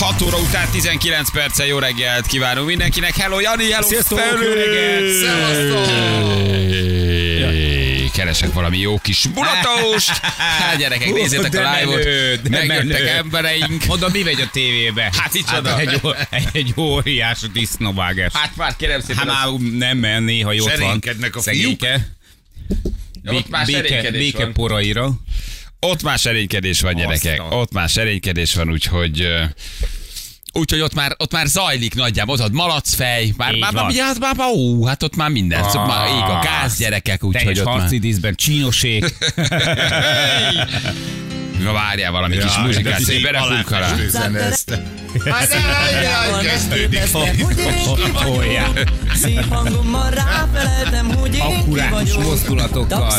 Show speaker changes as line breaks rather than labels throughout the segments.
6 óra után 19 perccel jó reggelt kívánunk mindenkinek. Hello Jani, hello
Sziasztok, jó reggelt!
Keresek valami jó kis mulatóst. Hát gyerekek, nézzétek a live-ot. Megjöttek embereink.
Mondom, mi megy a tévébe?
Hát így csoda.
egy, egy, egy óriás disznóvágás.
Hát már kérem szépen.
Hát már nem menni, ha ott van.
A
Szegényke. Béke, béke
van.
poraira.
Ott már serénykedés van, gyerekek.
Aztán.
Ott már serénykedés van, úgyhogy... Úgyhogy ott már, ott már zajlik nagyjából, ott, ott malacfej, már, már, már,
van.
már, már, már, ó, hát ott már minden,
Ah.
ah, már ég a gáz gyerekek, úgyhogy ott már...
harci díszben, csínosék.
Na várjál valami kis muzsikát, szép berefújunk alá.
zenezte. Hát jaj, kezdődik.
Tolják.
Szép hangommal ráfeleltem, hogy én ki vagyok.
mozdulatokkal.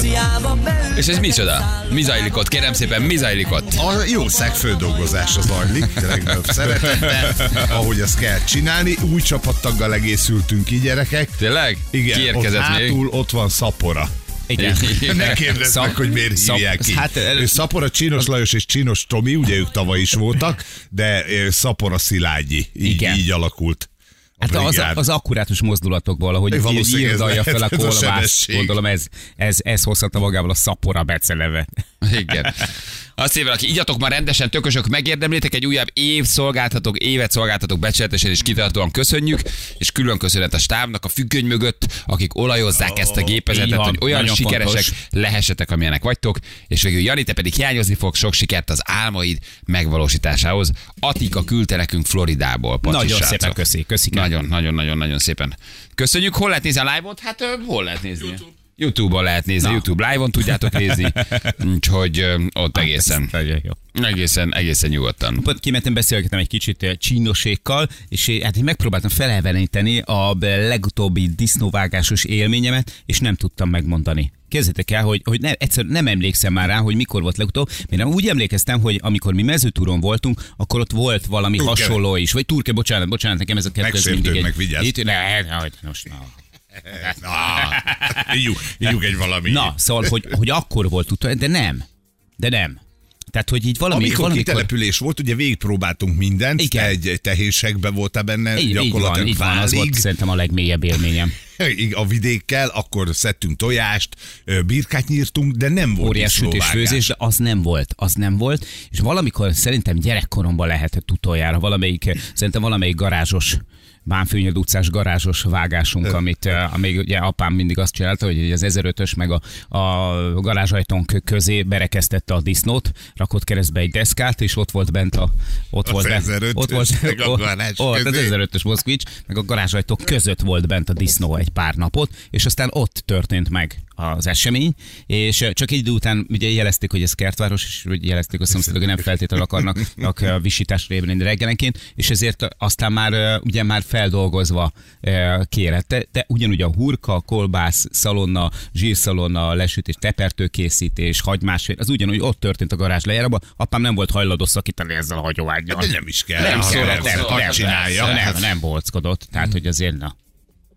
És ez micsoda? Mi zajlik ott? Kérem szépen, mi zajlik ott?
A jószág földolgozása zajlik, legnagyobb szeretetben, ahogy azt kell csinálni. Új csapattaggal egészültünk így, gyerekek.
Tényleg?
Igen,
Ki
ott
érkezett még?
hátul ott van Szapora.
Igen.
Ne kérdezz
Szap-
meg, hogy miért
szap-
hívják így.
hát, el-
Ő Szapora, Csinos Lajos és Csinos Tomi, ugye ők tavaly is voltak, de Szapora Szilágyi. Így,
Igen.
így alakult.
Hát az, az akkurátus mozdulatokból, ahogy írdalja fel a
lehet, ez a
kolbász,
sebesség.
gondolom ez, ez, ez hozhatta magával a szapora beceleve.
Igen. Azt hívja, aki igyatok már rendesen, tökösök, megérdemlitek egy újabb év szolgáltatok, évet szolgáltatok becsületesen és kitartóan köszönjük, és külön köszönet a stábnak a függöny mögött, akik olajozzák ezt a gépezetet,
van,
hogy olyan sikeresek
fontos.
lehessetek, amilyenek vagytok, és végül Jani, te pedig hiányozni fog sok sikert az álmaid megvalósításához. Atika küldte nekünk Floridából. Pacsi
Nagyon
srácok.
szépen köszi, köszi.
Nagyon, nagyon, nagyon, nagyon szépen. Köszönjük. Hol lehet nézni a live-ot? Hát hol lehet nézni? YouTube. YouTube-on lehet nézni,
Na.
YouTube live-on tudjátok nézni, úgyhogy ott egészen,
Nagyon jó.
egészen, egészen nyugodtan.
Pont kimentem, beszélgettem egy kicsit csínosékkal, és hát én megpróbáltam felelveníteni a legutóbbi disznóvágásos élményemet, és nem tudtam megmondani. Kezdjétek el, hogy, hogy ne, egyszer nem emlékszem már rá, hogy mikor volt legutóbb. Én úgy emlékeztem, hogy amikor mi mezőtúron voltunk, akkor ott volt valami
Turke.
hasonló is. Vagy Turke, bocsánat, bocsánat, nekem ez a kettő
Megsértődnek,
egy...
vigyázz.
Itt, ne, ne, hogy most, na.
Na, ígyjuk, ígyjuk egy valami.
na, szóval, hogy, hogy akkor volt utoljára, de nem. De nem. Tehát, hogy így valami,
Amikor
valamikor...
kitelepülés volt, ugye végigpróbáltunk mindent,
Igen.
egy tehénségbe voltál benne,
Így, így van,
gyakorlatilag
így van, az volt
válig.
szerintem a legmélyebb élményem.
a vidékkel, akkor szedtünk tojást, birkát nyírtunk, de nem volt
óriás
disznóvágás.
sütés-főzés, de az nem volt, az nem volt, és valamikor szerintem gyerekkoromban lehetett utoljára, valamelyik, szerintem valamelyik garázsos Bánfőnyöd utcás garázsos vágásunk, amit, eh, amíg ugye apám mindig azt csinálta, hogy az 1005-ös meg a, a garázsajtónk közé berekeztette a disznót, rakott keresztbe egy deszkát, és ott volt bent a... Ott
Az
volt,
1005-ös
ott volt,
meg a garázs
ott, az
közé.
1005-ös Moszkvics, meg a garázsajtók között volt bent a disznó egy pár napot, és aztán ott történt meg az esemény, és csak egy idő után ugye jelezték, hogy ez kertváros, és úgy jelezték a szomszédok, hogy nem feltétlenül akarnak a visításra ébredni reggelenként, és ezért aztán már ugye már feldolgozva kérett. De, de ugyanúgy a hurka, kolbász, szalonna, zsírszalonna, lesütés, tepertőkészítés, hagymás, az ugyanúgy ott történt a garázs lejárában. Apám nem volt hajlandó szakítani ezzel a hagyományjal.
De nem is kell.
Nem, szóval
nem,
nem,
nem,
nem,
csinálja.
nem, nem, nem bolckodott, tehát hogy azért na.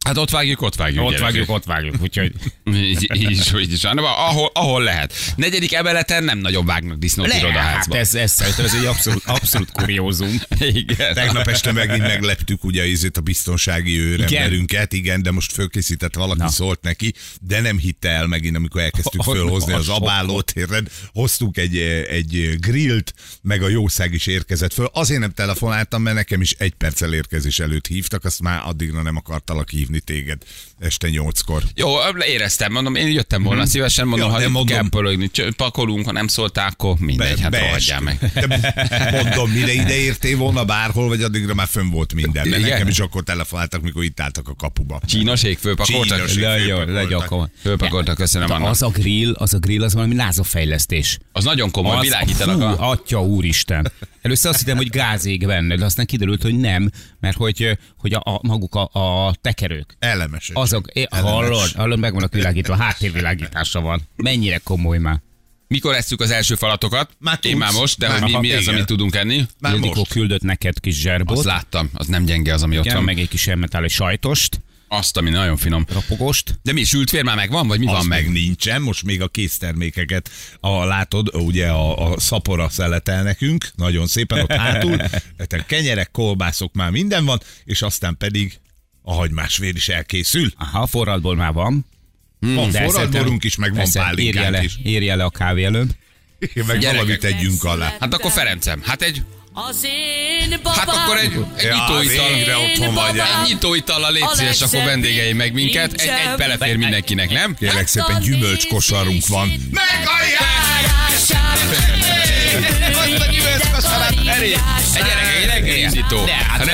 Hát ott vágjuk, ott vágjuk.
Ott
gyerekek.
vágjuk, ott vágjuk, úgyhogy
Így, így is, így is. Ahol, ahol lehet. Negyedik emeleten nem nagyon vágnak disznót
Le, hát
irodaházba.
ez, ez szerintem ez egy abszolút, abszolút kuriózum.
Igen.
Tegnap este megint megleptük ugye ízét a biztonsági őremberünket, igen, de most fölkészített valaki,
Na.
szólt neki, de nem hitte el megint, amikor elkezdtük fölhozni
a
az abálót, érted? Hoztunk egy, egy grillt, meg a jószág is érkezett föl. Azért nem telefonáltam, mert nekem is egy perccel érkezés előtt hívtak, azt már addigra nem akartalak hívni téged este nyolckor.
Jó, éreztem, mondom, én jöttem volna szívesen, mondom,
Ja,
ha nem
mondom-
kell pörögni, pakolunk, ha nem szóltál, akkor mindegy, hát rohadjál meg.
De mondom, mire ide értél volna bárhol, vagy addigra már fönn volt minden. Mert nekem is akkor telefonáltak, mikor itt álltak a kapuba.
Nagyon,
fölpakoltak.
legyakom.
Fölpakoltak, köszönöm annak.
az a grill, az a grill, az valami lázafejlesztés.
Az nagyon komoly, világítanak
fú,
a...
Atya úristen. Először azt hittem, hogy gázég benne, de aztán kiderült, hogy nem, mert hogy, hogy a, a maguk a, a tekerők,
Elemesek.
azok, é, hallod, hallod, meg vannak világítva, háttérvilágítása van. Mennyire komoly már.
Mikor esszük az első falatokat?
Már
Én
tudsz.
már most, de
Már
hogy mi, mi az, amit tudunk enni?
Már
Ildikó
most.
küldött neked kis zserbot.
Azt láttam, az nem gyenge az, ami ott
Igen,
van.
meg egy kis elmetáli sajtost,
Azt, ami nagyon finom.
rapogost.
De mi, sült fér már megvan, vagy mi van
Az
meg?
nincsen, most még a késztermékeket, a, látod, ugye a, a szapora szeletel nekünk, nagyon szépen ott hátul, kenyerek, kolbászok már minden van, és aztán pedig a hagymásvér is elkészül.
Aha, a forradból már van.
Van
De
forradborunk is, meg van pálinkánk is.
írja le a kávé előbb.
Meg
Gyerekek.
valamit tegyünk alá.
Hát akkor Ferencem, hát egy,
Az én babám.
hát akkor egy, egy
Ja,
nyitóital.
végre otthon vagy.
Egy nyitóitallal légy szíves, akkor vendégeim meg minket. Egy, egy belefér mindenkinek, nem?
Kérlek szépen gyümölcskosarunk van.
Azt a gyümölcskosarát, Eri! Egy gyerekek, egy reggelindító.
De, hát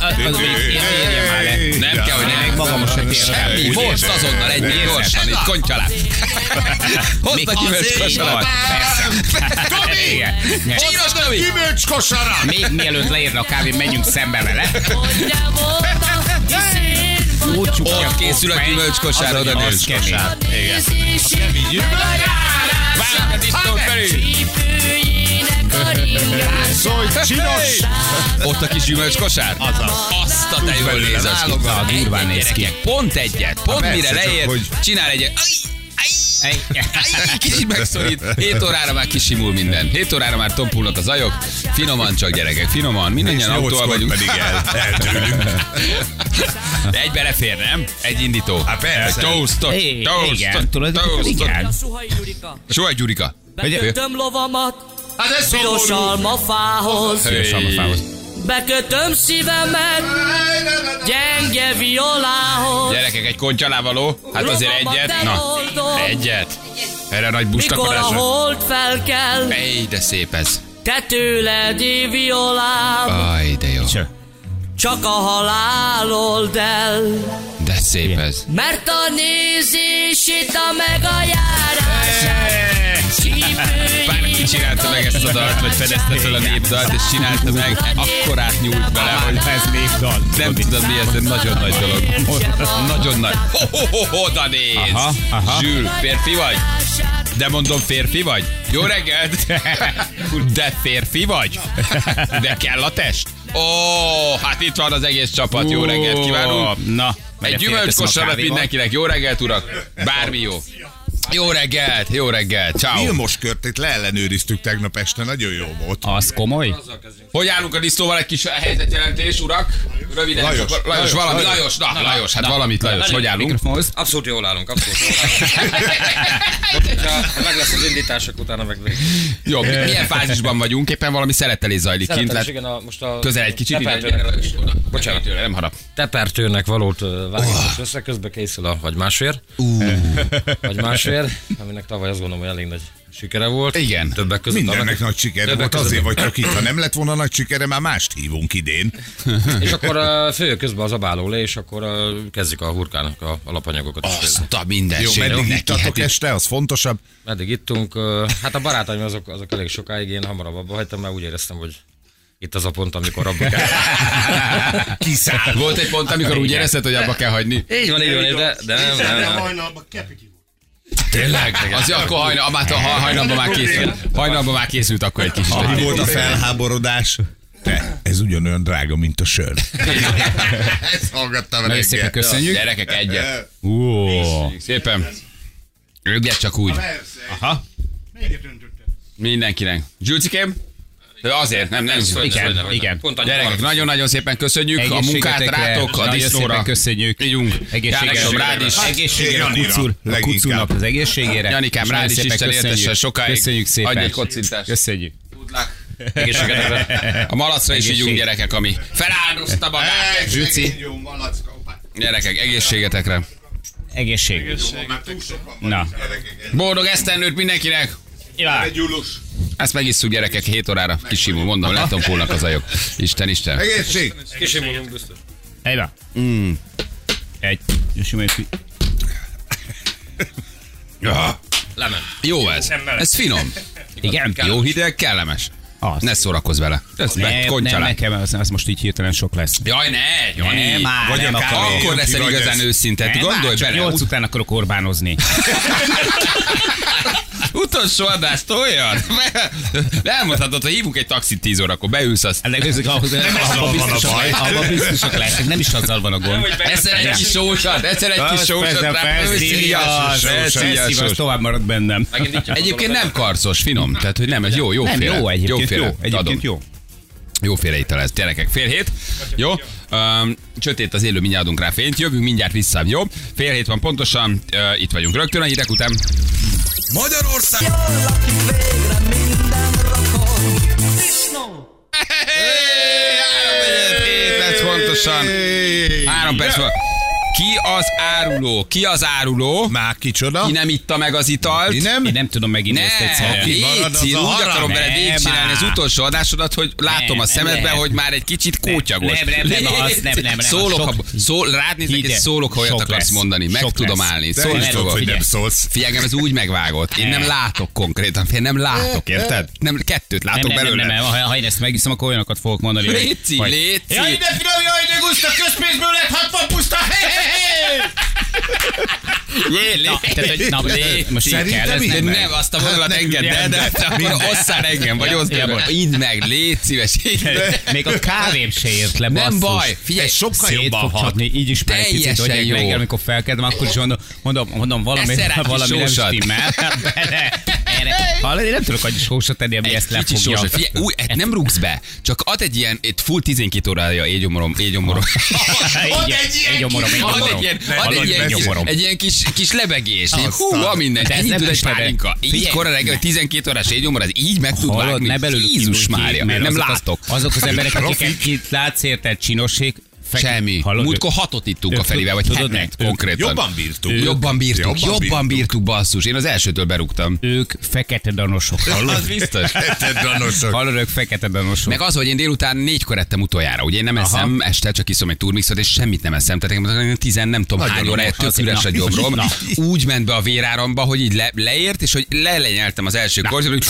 Hát
még írja már le.
Nem kell, hogy nem.
magam sem
Semmi, most azonnal egy gyorsan, itt kontyalát. Hozd a gyümölcskosarat.
Persze.
Tomi!
Igen.
Csíros Tomi!
Gyümölcskosarat!
Még mielőtt leérne a kávé, menjünk szembe vele. Úgy csukja
Ott készül a gyümölcskosár,
Az a
oda
az kemény.
Szólj, csinos!
Ott a kis gyümölcskosár?
Azaz.
Azt a te jól néz az ki.
Durván néz ki.
Pont egyet. Pont mire leér,
hogy-
csinál egyet. Kicsit megszorít. 7 órára már kisimul minden. 7 órára már tompulnak az ajok. Finoman csak gyerekek, finoman. Mindannyian autóval vagyunk.
pedig el, eltűnünk.
De egy belefér, nem? Egy indító.
Hát persze.
Toastot, toastot, toastot. Soha Gyurika.
Bekötöm lovamat
Hát ez
piros
szomorú.
almafához.
Piros almafához.
Bekötöm szívemet gyenge violához.
Gyerekek, egy kontyalávaló. Hát azért egyet. Na, egyet. Erre a nagy
Mikor a
busztakarásra.
hold felkel,
Ej, de szép ez.
te tőled violám,
Aj, de jó.
Cső.
csak a halál old el.
De szép ez.
Mert a nézését, a meg a járását,
Bárki csinálta meg ezt a dalt, vagy fedezte fel a népdalt, és csinálta meg, akkorát nyúlt bele, hogy
Ez népdal.
nem tudod mi ez, de nagyon nagy dolog. Nagyon nagy. Ho, ho, ho, oda néz.
Aha, aha.
Zsül, férfi vagy? De mondom, férfi vagy? Jó reggelt! De férfi vagy? De kell a test? Ó, hát itt van az egész csapat. Jó reggelt kívánunk!
Na,
Egy gyümölcskosarat mindenkinek. Jó reggelt, urak! Bármi jó. Jó reggelt, jó reggelt, ciao.
Vilmos kört itt leellenőriztük tegnap este, nagyon jó volt.
Az komoly?
Hogy állunk a disznóval egy kis helyzetjelentés, urak? Röviden,
Lajos,
Lajos, Lajos,
Lajos,
valami,
Lajos.
Lajos, na, Lajos, hát valamit, Lajos, hogy állunk?
Mikrofonhoz.
Abszolút jól állunk, abszolút jól állunk. Meg lesz az indítások, utána meg...
Jó, mi- milyen fázisban vagyunk? Éppen valami szeretelés zajlik kint. Lehet,
igen, a, most a...
közel egy kicsit.
Bocsánat.
Tőle, nem harap.
tepertőnek valót vágjuk most össze, közben készül a hagymásvér. Hagymásvér, aminek tavaly azt gondolom, hogy elég nagy sikere volt.
Igen.
Többek között.
Mindennek
annak-
nagy sikere volt,
között-
azért vagy csak itt. Ha nem lett volna nagy sikere, már mást hívunk idén.
És akkor följön közben az abáló le, és akkor kezdjük a hurkának a alapanyagokat.
Azt a minden
Jó, meddig ittatok
itt-
este, az fontosabb.
Meddig ittunk, hát a barátaim azok, azok elég sokáig, én hamarabb abba hagytam, mert úgy éreztem, hogy itt az a pont, amikor abba kell.
Kiszáll.
Volt egy pont, amikor úgy érezted, hogy abba kell hagyni.
Így van, így van, de, de nem, nem, nem.
Tényleg? Az akkor hajnal, már ha hajnalban már készült. Hajnalban már készült akkor egy kis
Mi volt a felháborodás? Te, ez ugyanolyan drága, mint a sör. Ezt hallgattam
Nagyon szépen köszönjük.
Gyerekek, egyet.
Ó.
Szépen. Egyet csak úgy.
Aha.
Mindenkinek. Zsülcikém? Azért, nem, nem.
Igen, igen.
Pont
Gyerekek, nagyon-nagyon szépen köszönjük a munkát rátok, a disznóra.
köszönjük.
Ígyunk.
Egészséges.
Jánosom, rád is.
Egészségére a kucur, a kucurnak az egészségére.
Janikám, rád is Isten
köszönjük.
értesse sokáig.
Köszönjük szépen.
Adj egy kocintást.
Köszönjük.
A malacra is
Egészség.
ígyunk, gyerekek, ami feláldozta magát.
Malacka.
Gyerekek, egészségetekre.
Egészség.
Van.
Na.
Boldog esztendőt mindenkinek.
Ja.
Gyulus.
Ezt megisszuk gyerekek 7 órára. Kisimul, mondom, letompulnak az ajok. Isten, Isten.
Egészség.
Kisimulunk biztos.
Egyben. Mm. Egy. Sima egy.
Ja.
Lement.
Jó ez. Ez finom.
Igen.
Jó hideg, kellemes.
Az.
Ne szórakozz vele. Ez ne,
nem,
kontyalán.
nekem az, az most így hirtelen sok lesz.
Jaj, ne, Jani.
Nem, már,
Vagy
nem
a
akarom.
kávé.
Akkor leszel igazán
ez-
őszinte. Gondolj
már, csak
bele.
nyolc után akarok Orbánozni.
Utolsó adást olyan? Elmondhatod, hogy hívunk egy taxit 10 órakor, beülsz azt.
Ennek nézzük, ahhoz,
azzal
abban
van a baj.
abban biztosak lesznek. Nem is azzal van a gond.
Eszel egy kis sósat, eszel egy kis sósat
felszívja, tovább marad bennem.
Egyébként nem karcos, finom. Tehát, hogy nem, ez jó, jó
Nem, jó egyébként, jó. Egyébként jó.
Jó félreital ez, gyerekek, fél hét. Jó, um, sötét az élő, mindjárt adunk rá fényt, jövünk mindjárt vissza, jó? Fél hét van pontosan, uh, itt vagyunk rögtön a hírek után.
Magyarország
Három negyed hét lesz pontosan. Három perc van. Ki az áruló? Ki az áruló?
Már kicsoda?
Ki nem itta meg az italt?
Ki nem?
Én nem tudom megint ezt
Ne,
marad az
Léci,
a
úgy akarom veled
Nem,
végigcsinálni az utolsó adásodat, hogy látom
Nem,
a
nem
szemedben, hogy már egy kicsit kótyagos.
Nem, nem, nem, az nem, nem, nem,
Szólok,
sok-
ha, szól, rád nézek, és szólok, ha olyat akarsz
lesz.
mondani. Meg tudom
lesz.
állni. Szólni fogok.
hogy nem
Figyelj.
szólsz.
Figyelj, ez úgy megvágott. Én nem
Ne.
látok konkrétan, fél nem látok, érted? Nem, kettőt
Nem,
látok
nem, nem,
belőle.
nem, ha, ha én ezt megiszom, akkor olyanokat fogok mondani.
Léci, léci.
Jaj, de finom, jaj, de guszta, közpénzből lett 60 puszta. Hé, hé, hé.
Jé,
Na, tehát, hogy- na,
Léci.
most így
Szerintem
kell, ez
De
nem
nem, azt a vonalat
Hát,
engedd el, de
nem,
akkor
minden.
osszál engem, vagy oszd
ja,
meg. Idd meg, légy szíves.
Még a kávém se ért le,
Nem baj, figyelj, sokkal jobban hat.
csapni, így is már egy picit, hogy reggel, amikor felkedem, akkor is mondom, mondom, mondom valami, valami nem stimmel. Bele, erre. Hallod, én nem tudok annyi sósat tenni, ami ezt
Egy kicsi
lefogja.
sósa. Figyelj, új, hát nem rúgsz be, csak ad egy ilyen, egy full 12 órája.
Ad egy gyomorom,
Ad egy ilyen, ad
Hallod,
egy ilyen, egy ilyen kis, kis lebegés. Hú, van minden.
De ez nem
tud egy pálinka. Így korra reggel, 12 órás égyomor, az így meg tud vágni.
ne belőlük
Jézus Mária, nem látok.
Az, azok az emberek, akiket itt látsz érted, csinoség, fekete-
Semmi.
Hallod,
Múltkor
ők-
hatot ittunk a
ők-
Ferivel, vagy
tudod,
hetet
ők-
konkrétan.
Jobban bírtuk.
Jobban bírtuk,
Jobban
jobban
bírtuk.
bírtuk basszus. Én az elsőtől berúgtam.
Ők fekete danosok,
Az
hallod?
biztos.
Te danosok.
Hallod, ők fekete danosok.
Meg az, hogy én délután négykor ettem utoljára. Ugye én nem eszem, este csak iszom egy turmixot, és semmit nem eszem. Tehát nekem tizen nem tudom hány
okos.
tök üres a gyomrom. Úgy ment be a véráramba, hogy így le, leért, és hogy lelenyeltem az első korzsot, hogy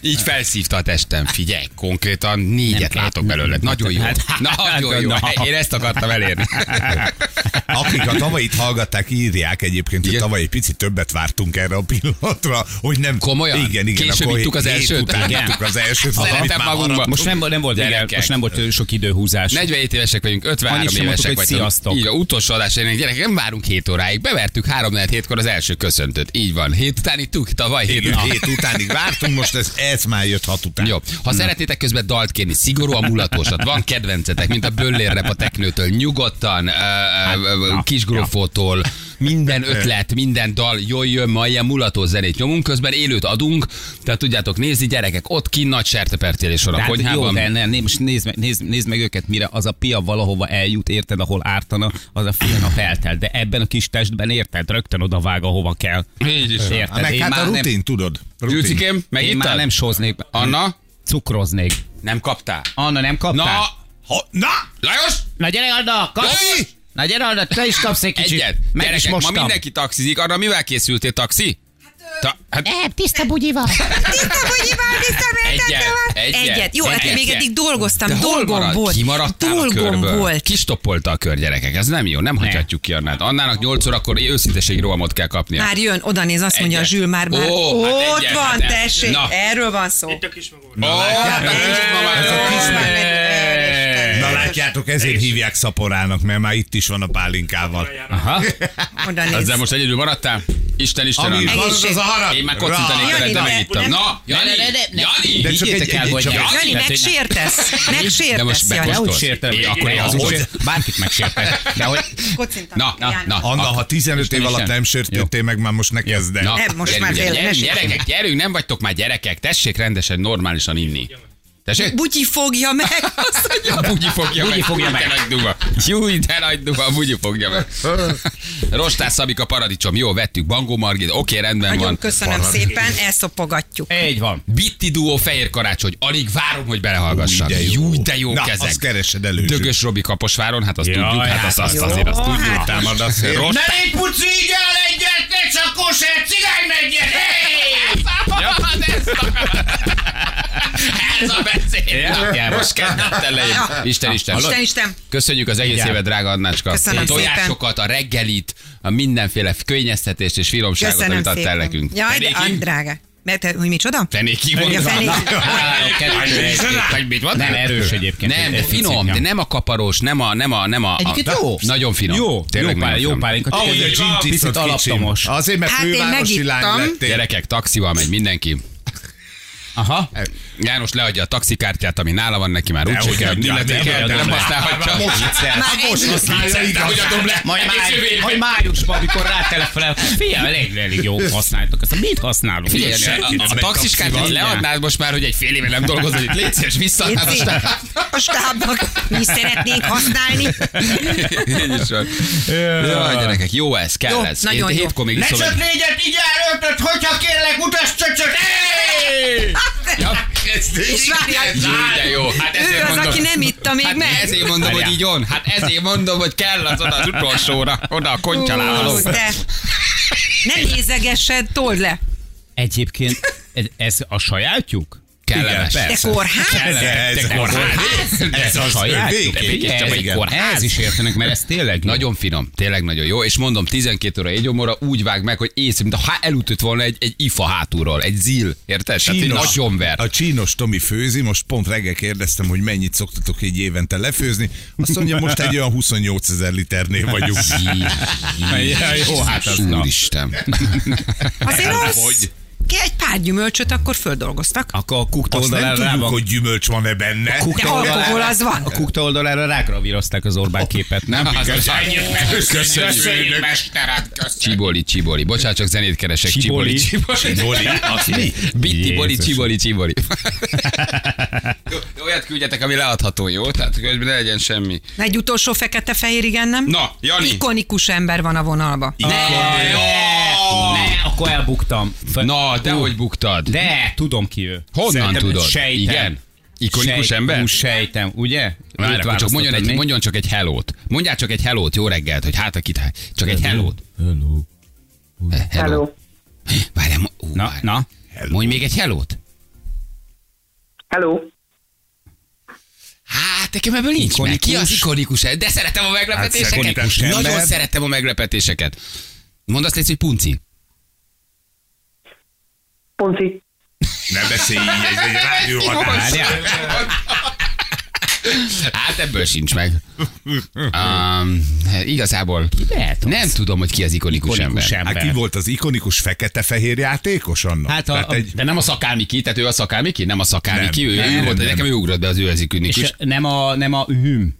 így felszívta a testem. Figyelj, konkrétan négyet
Nem
látok belőle. Nagyon jó.
Hát,
Nagyon jó.
na.
Én ezt akartam elérni.
Akik a tavait hallgatták, írják egyébként, hogy tavaly egy picit többet vártunk erre a pillanatra, hogy nem...
Komolyan?
Igen, igen.
Később
akkor
ittuk az elsőt?
után
Igen.
az elsőt.
Szeretem magunkba.
Most nem, nem volt, igen, most nem volt sok időhúzás.
47 évesek vagyunk, 53
Annyit sem mondtuk,
évesek vagyunk.
sziasztok.
Így, a utolsó adásainak gyerekek, nem várunk 7 óráig. Bevertük 3 4 hétkor az első köszöntőt. Így van. Hét után ittuk, tavaly hét
hét utánig vártunk, most ez, ez már jött hat után.
Jó. Ha szeretnétek közben dalt kérni, szigorúan mulatósat, van kedvencetek, mint a Böllérrep a teknőtől, nyugodtan, ö, ö,
na,
kisgrófótól, minden ötlet, minden dal, jól jön, ma ilyen mulatós zenét nyomunk, közben élőt adunk, tehát tudjátok nézni, gyerekek, ott ki nagy sertepertélés van a
Tehát, jó,
konyhában.
de ne, ne, most nézd meg, nézd, nézd meg őket, mire az a pia valahova eljut, érted, ahol ártana, az a fél nap eltelt. De ebben a kis testben, érted, rögtön oda vág, ahova kell.
Így is.
Érted?
Meg
Én
hát a
már
rutin,
nem,
tudod? Rutin.
Zsülcikém,
én már nem sóznék.
Anna?
Cukroznék.
Nem kaptál?
Anna, nem kaptál?
Na,
Ha, na!
Lajos!
Na gyere, Anna, kapsz! Na gyere, Anna, te is kapsz egy kicsit.
Egyet.
Meg is
Gyerekek, ma
mostam.
mindenki taxizik. Arra mivel készültél taxi? Ta, hát
Nem, tiszta bugyival.
Egyet, egyet,
Egyet. Jó, hát
egyet.
még eddig dolgoztam,
De
dolgom
marad?
volt.
Kimaradtál a
dolgom
körből.
volt.
Kistoppolta a kör, gyerekek. Ez nem jó, nem hagyhatjuk ki Annát. Annának 8 órakor őszinteségi rohamot kell kapnia.
Már jön, oda néz, azt mondja a
Egyet.
Zsül már, már
Ó, hát
ott
egyet,
van,
hát
tessék,
Na.
erről van szó.
Ó, hát a kismamák.
Ez a kismamák. Látjátok, ezért hívják szaporának, mert már itt is van a pálinkával.
Aha.
Ezzel most egyedül maradtál? Isten, Isten,
Ami van, az a harag.
Én már kocintanék veled, de megittem. Na, Jani. Jani.
De csak egy-
el, hogy.
Jani,
Tehát, hogy-
megsértesz,
De most
megsértesz,
bekóstolsz. Akkor én
az bárkit megsértek. De hogy
Na, na,
Jani.
na.
Anna, ha 15 év alatt nem sértettél meg, már most ne kezd el.
Nem, most
gyerünk,
már tényleg,
gyerekek, gyerünk, nem vagytok már gyerekek, tessék rendesen, normálisan inni. Tessék?
Butyi fogja meg, azt mondja.
A bugyi fogja
Bugyi
meg.
fogja
Júj,
meg.
Nagy duga. Júj, de nagy duga, a bugyi fogja meg. Rostás Szabika paradicsom, jó, vettük. Bangó Margit, oké, rendben
Nagyon
van.
köszönöm szépen, elszopogatjuk.
így van.
Bitti duó fehér karácsony, alig várom, hogy belehallgassak.
Új, de jó.
Júj, de jó
Na,
kezek.
azt keresed elő.
Dögös Robi Kaposváron, hát azt
Jaj,
tudjuk, hát
hát
azt, azt azért azt tudjuk.
Hát,
Támadasz.
Rost-
Ne légy puci, így el egyet, ne csak kosár, cigány megyen!
Ja, de ezt akarom. Ez a beszéd.
Ja.
Most kezdett elején. Isten, Isten.
Isten, Isten.
Köszönjük az egész évet, drága Annácska.
Köszönöm
a tojásokat, a reggelit, a mindenféle könnyeztetést és finomságot,
Köszönöm
amit adtál
szépen.
nekünk.
Jaj, de ah, drága. Mert, te- hogy micsoda?
Fenéki mondta. mit?
Nem erős egyébként.
Nem, de finom, de nem a kaparós, nem a, nem a, nem a...
Egyébként
a,
jó.
Nagyon finom.
Jó,
Tényleg
jó, pál, jó pálinka.
Ahogy a
Egy
gin
Picit
kicsim. Azért, mert
Hát én
fővárosi lány lettél.
Gyerekek, taxival megy mindenki.
Aha.
János leadja a taxikártyát, ami nála van neki már úgy
Dehogy
kell, illeték
dehogy
el, de nem használhatja.
Már
Most
ennyi.
használja
hogy adom le.
Majd, máj, majd májusban, amikor rátelefonál, figyelj, elég, elég jó használtok ezt. Mit használunk?
Figyelj, a, taxiskártyát leadnád most már, hogy egy fél éve nem dolgozol itt, légy szíves, visszaadnád a
stábnak mi szeretnénk használni.
Jaj, gyerekek, jó ez, kell ez.
nagyon jó.
hétkor még iszom egy...
négyet, így elöltött, hogyha kérlek, utas csöcsöt!
Ja,
És várjál,
ez jó, de jó. Hát
ő
ezért
az,
mondom,
aki nem itta még
hát
meg.
ezért mondom, hogy így van. Hát ezért mondom, hogy kell az oda az utolsóra, oda a kontyalával.
Ó, de ne nézegessed, told le.
Egyébként ez a sajátjuk?
Kellemes.
De
persze.
kórház?
Ez
Te kórház? Ez a
az.
Figyelj,
Csak egy
igen.
kórház.
Ez is értenek, mert ez tényleg jó.
Nagyon finom, tényleg nagyon jó, és mondom, 12 óra egy óra úgy vág meg, hogy ész, mint ha elütött volna egy, egy ifa hátulról, egy zil, érted? Tehát egy nagyon ver.
a csínos Tomi főzi, most pont reggel kérdeztem, hogy mennyit szoktatok egy évente lefőzni. Azt mondja, most egy olyan 28 ezer liternél vagyunk.
Ja, jó, hát az.
Úristen.
Azért az...
Hogy?
Ki egy pár gyümölcsöt akkor földolgoztak.
Akkor a kukta
Azt nem
oldalára rá
tudjuk, hogy gyümölcs van-e benne.
De
Kukta
alkohol
oldalára-
az van.
A kukta oldalára rágravírozták az Orbán képet, nem?
Az
Köszönjük,
mesterem, Csiboli, csiboli. Bocsánat, csak zenét keresek. Csiboli,
Csiboli.
csiboli. Bitti, boli, csiboli, csiboli. Olyat küldjetek, ami leadható, jó? Tehát közben ne legyen semmi.
Egy utolsó fekete-fehér, igen, nem?
Na, Jani.
Ikonikus ember van a vonalba.
Ne, akkor elbuktam. Fe-
Na, de hogy buktad?
De, tudom ki ő.
Honnan
Szerintem
tudod?
Sejtem.
Igen? Ikonikus
Sejt-
ember?
Ú, sejtem, ugye?
Várj, akkor csak mondjon, egy, mondjon csak egy hellót. Mondjál csak egy hellót, jó reggelt, hogy hát akit, csak egy hellót.
Hello.
Hello. Várjál, mo- ú,
Na,
várj.
na.
Mondj még egy hellót.
Hello.
Hát, nekem ebből nincs meg. Ki az ikonikus? De szeretem a meglepetéseket.
ikonikus
Nagyon
ember.
szeretem a meglepetéseket. Mondd azt légy, hogy punci.
Ponci.
Ne beszélj így, ez egy.
Várjál.
Hát ebből sincs meg. Um, igazából
lehet
nem tudom, hogy ki az ikonikus,
Ikonikus
ember.
ember.
Hát ki volt az ikonikus fekete-fehér játékos annak?
Hát a-
egy,
De nem a szakálmiki, tehát ő a szakálmiki? Nem a szakálmiki,
Nem,
ő,
nem,
ő
nem,
volt,
nem.
nekem ő ugrott be az ő az ikonikus.
És nem a, nem a hüm.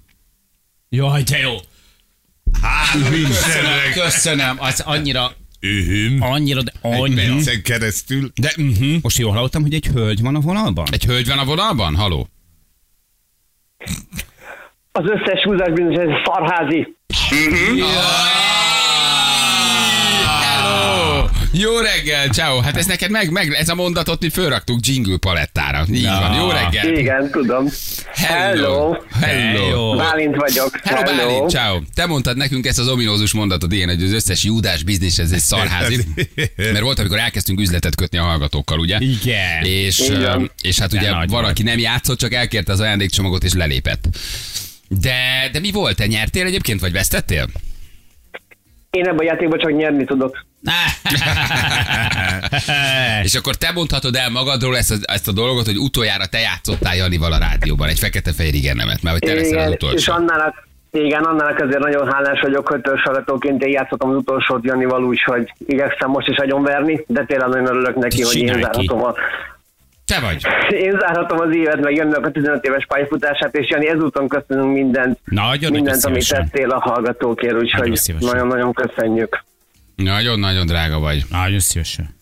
Jaj, de jó.
három
Köszönöm, köszönöm. Az annyira,
Ühüm.
annyira, de
Egy
annyira.
percen keresztül.
De uh-huh.
Most jól hallottam, hogy egy hölgy van a vonalban?
egy hölgy van a vonalban? Haló?
Az összes húzás bizonyos, ez szarházi.
Hello! Jó reggel, ciao. Hát ez neked meg, meg ez a mondatot mi fölraktuk jingle palettára. Így van, jó reggel.
Igen, tudom.
Hello. Hello.
Hello.
Bálint vagyok.
Hello, Bálint, ciao. Te mondtad nekünk ezt az ominózus mondatot, ilyen, hogy az összes judás biznisz, ez egy szarházi. Mert volt, amikor elkezdtünk üzletet kötni a hallgatókkal, ugye?
Igen.
És,
Igen.
és hát ugye
nagy
van,
vagy.
aki nem játszott, csak elkérte az ajándékcsomagot és lelépett. De, de mi volt? Te nyertél egyébként, vagy vesztettél?
Én ebben a játékban csak nyerni tudok.
És akkor te mondhatod el magadról ezt a, ezt a dolgot, hogy utoljára te játszottál Janival a rádióban, egy fekete-fehér igenemet, mert hogy te leszel az
Igen, és
utolsó.
annál a igen, annál azért nagyon hálás vagyok, hogy törzsalatóként én játszottam az utolsót Janival úgy, hogy igyekszem most is agyonverni, de tényleg nagyon örülök neki, hogy én zárhatom, a,
Te vagy.
én zárhatom az évet, meg Janinak a 15 éves pályafutását, és Jani ezúton köszönünk mindent,
Nagyon,
mindent, amit
szívesen.
tettél a hallgatókért,
Nagyon
úgyhogy nagyon-nagyon köszönjük.
Nagyon-nagyon drága vagy.
Nagyon szívesen.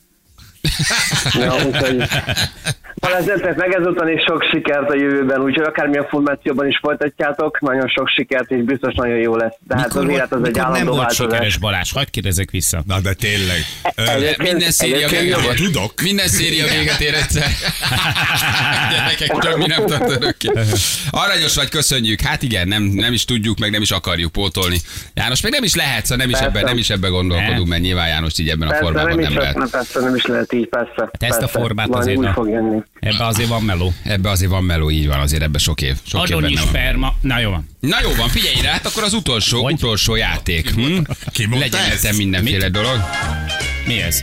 Ja, úgyhogy Balázs, meg ezúton is sok sikert a jövőben, úgyhogy akármilyen formációban is folytatjátok, nagyon sok sikert, és biztos nagyon jó lesz. Tehát az élet az egy
mikor nem
állandó
volt
változás.
sikeres Balázs? Hagyd kérdezek vissza.
Na de tényleg.
Egyébként-
Minden széria véget ér.
Tudok.
Minden széria véget ér egyszer. Gyerekek, többi nem tart örökké. Aranyos vagy, köszönjük. Hát igen, nem, nem is tudjuk, meg nem is akarjuk pótolni. János, meg nem is lehet, szóval nem is ebben, nem is ebben gondolkodunk, mert nyilván János így ebben a
Persze,
formában
nem,
nem
is,
lehet.
nem, persze, nem is lehet így, persze.
ezt a formát
Majd
azért
úgy
a-
fog jönni.
Ebbe azért van meló.
Ebbe azért van meló, így van, azért ebbe sok év. Sok benne van.
sperma. Na jó van.
Na jó van, figyelj rá, hát akkor az utolsó,
Hogy?
utolsó játék. Hm?
Ki mondta
Legyen ezen mindenféle dolog.
Mi ez?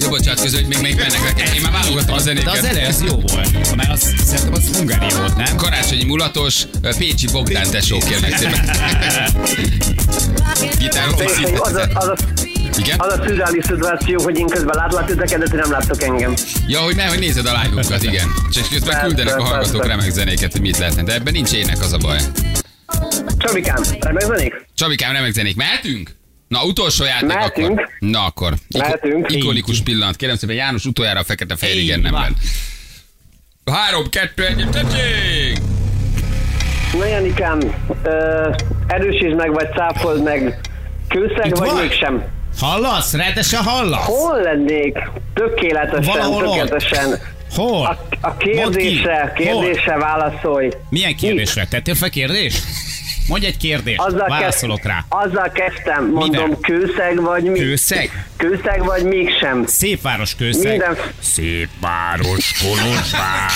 Jó, bocsánat, közül, hogy még még mennek nekem. Én már válogatom a
De
zenéket.
az elej az jó volt. Mert az, szerintem az Hungária volt, nem?
Karácsonyi mulatos, Pécsi Bogdán tesó, kérlek szépen.
Tényleg, Az a, az, a,
Igen?
az a szürreális szituáció, hogy én közben látlak titeket, de nem láttok engem.
Ja, hogy ne, hogy nézed a live-unkat, igen. Csak közben küldenek a hallgatók remek zenéket, hogy mit lehetne. De ebben nincs ének, az a baj.
Csabikám, remek zenék?
Csabikám, remek zenék. Mehetünk? Na, utolsó játék
Mehetünk.
akkor. Na akkor.
Mehetünk.
Ikonikus pillanat. Kérem szépen, János utoljára a fekete fehér igen nem
van.
Három, kettő, egy, tessék!
Na Janikám, erősítsd meg, vagy cáfold meg. Kőszeg,
Itt
vagy
vagy?
mégsem?
Hallasz? Rendesen hallasz?
Hol lennék? Tökéletesen,
Valahol ott.
tökéletesen.
Hol?
A, a.
Hol?
kérdésre válaszolj.
Milyen kérdésre? Tettél fel kérdést? Mondj egy kérdést,
Azzal,
válaszolok
kezd-
rá.
azzal kezdtem, mondom,
Mivel?
kőszeg vagy mi?
Kőszeg?
Kőszeg vagy mégsem?
Szép város kőszeg.
Minden,
Szép város, Kolozsvár.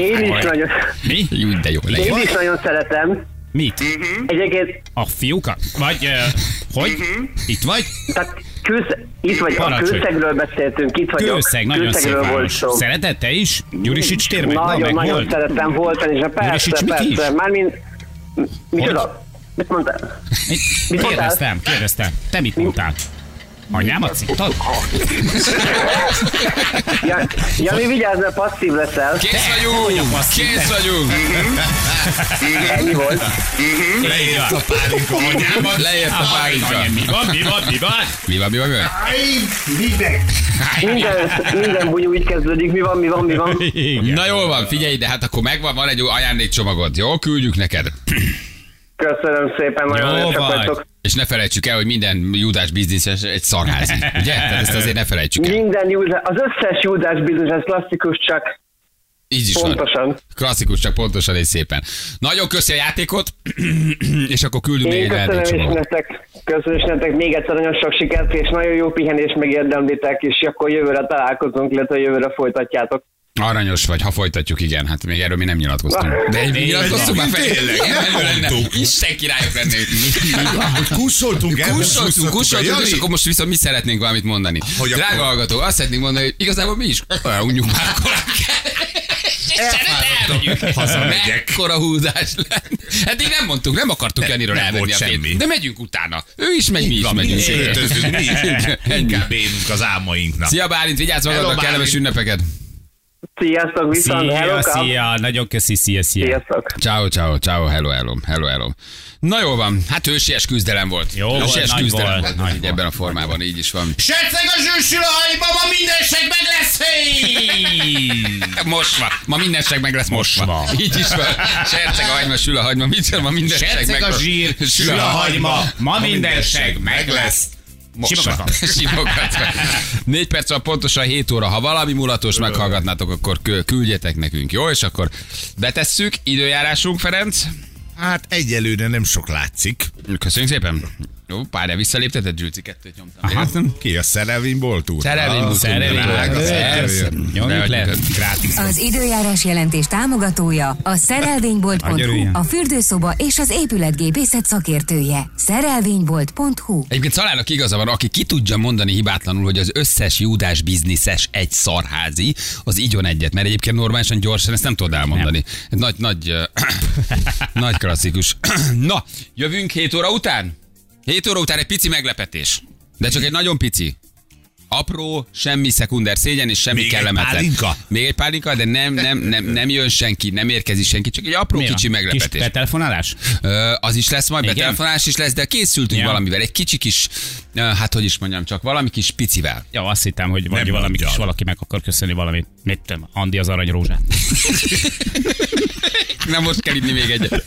én is nagyon,
Mi?
Jó, de jó,
én is nagyon szeretem.
Mit?
Egyébként,
A fiúkat? Vagy, uh, hogy? Itt vagy?
tehát kőszeg, itt vagy, a
Parancsolj.
kőszegről beszéltünk, itt vagy
Kőszeg,
a
nagyon szép
kőszegről volt
város.
szó.
Szereted te is? Gyurisics tér meg? Na,
Nagyon, nagyon
volt?
szeretem voltani, és persze,
Gyurisics mit is?
persze. Mármint, micsoda? Mit mondtál?
Mit?
Mit mondtál?
Kérdeztem, kérdeztem. Te mit mondtál? Anyámat sziktad?
Ja, Jani, vigyázz, mert passzív leszel.
Kész vagyunk! Kész vagyunk!
Ennyi volt.
Leért a pálinka anyámat.
Leért a pálinka.
Mi van, mi van, mi van?
Mi van, mi van, mi van?
Minden, minden bunyú így kezdődik. Mi van, mi van, mi van?
Na jól van, figyelj, de hát akkor megvan, van egy ajándékcsomagod, jó? Küldjük neked.
Köszönöm szépen, nagyon
vagy.
vagytok.
És ne felejtsük el, hogy minden judás bizniszes egy szarházi. Ugye? Tehát ezt azért ne felejtsük el.
Minden Júdás, az összes Júdás bizonyos, ez klasszikus, csak
Így is van.
pontosan.
Klasszikus, csak pontosan és szépen. Nagyon köszi a játékot, és akkor küldünk még egy
köszönöm nektek, köszönöm is nektek még egyszer nagyon sok sikert, és nagyon jó pihenést megérdemlitek, és akkor jövőre találkozunk, illetve jövőre folytatjátok.
Aranyos vagy, ha folytatjuk, igen. Hát még erről mi nem nyilatkoztunk. De mi nyilatkoztunk már.
Tényleg,
lenne. Isten királyok lennénk.
Kussoltunk el,
Kussoltunk, kussoltunk, és akkor most viszont mi szeretnénk valamit mondani.
Hogy
Drága
akkor-
hallgató, azt szeretnénk mondani, hogy igazából mi is olyan unjuk már
Elfáradtam. Hazamegyek.
Mekkora húzás lett. Eddig nem mondtuk, nem akartuk Janiról
nem
elvenni a
semmi.
De megyünk utána. Ő is megy, mi is
Van, mi
megyünk.
mi is.
Ennyi.
Inkább élünk az álmainknak.
Szia Bálint, vigyázz magadra, kellemes ünnepeket.
Sziasztok, viszont hello,
Szia,
kap.
szia, nagyon köszi, szia, szia.
Sziasztok.
Ciao, ciao, ciao, hello, hello, hello, hello. Na jó van, hát ősies küzdelem volt.
Jó volt,
ősies
nagy
küzdelem
volt,
volt.
nagy
így
volt.
ebben a formában, így is van.
Serceg a zsűsül a hajba, ma mindenség meg lesz, hé!
Most van. Ma mindenség meg lesz most,
Most
van.
van.
Így is van. Serceg a hagyma, sül a hagyma, mit ma mindenség meg
Serceg a zsír, sül a hagyma, ma mindenség meg lesz. Simogatva.
Négy perc van pontosan 7 óra. Ha valami mulatos meghallgatnátok, akkor kü- küldjetek nekünk, jó? És akkor betesszük. Időjárásunk, Ferenc.
Hát egyelőre nem sok látszik.
Köszönjük szépen. Jó, párja visszaléptetett, Zsülci kettőt nyomtam.
Aha.
Értem?
Ki a szerelvénybolt úr?
Szerelvény
Szerelvény
Drága,
volt.
persze.
Nyomjuk le.
Az időjárás jelentés támogatója a szerelvénybolt.hu, a fürdőszoba és az épületgépészet szakértője. Szerelvénybolt.hu
Egyébként Szalának igaza van, aki ki tudja mondani hibátlanul, hogy az összes júdás bizniszes egy szarházi, az igyon egyet, mert egyébként normálisan gyorsan ezt nem tudod elmondani. Nem. Nagy, nagy, nagy klasszikus. Na, jövünk 7 óra után? 7 óra után egy pici meglepetés. De csak egy nagyon pici. Apró, semmi szekunder szégyen és semmi
Még egy
kellemetlen.
pálinka?
Még egy pálinka, de nem, nem, nem, nem jön senki, nem érkezik senki, csak egy apró
Mi a
kicsi
Kis
meglepetés.
betelefonálás?
Ö, az is lesz majd,
Igen?
betelefonálás is lesz, de készültünk
Ja.
valamivel, egy kicsi kis, hát hogy is mondjam, csak valami kis picivel.
Ja, azt hittem, hogy vagy valami kis valaki meg akar köszönni valamit. Mit tudom, Andi az aranyrózsát.
Nem most kell inni még egyet.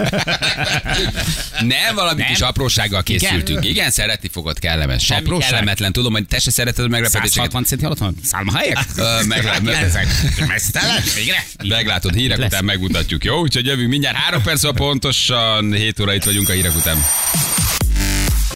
Nem, valami
Nem?
kis aprósággal készültünk. Igen,
Igen?
szeretni fogod, kellemes. Semmi
Apróság?
kellemetlen. Tudom, hogy te se szereted a meglepetéseket.
160 centi alatt van? Szálmahelyek? Mesztelen? Végre?
Meglátod, hírek után megmutatjuk, jó? Úgyhogy jövünk mindjárt három perc, pontosan 7 óra itt vagyunk a hírek után.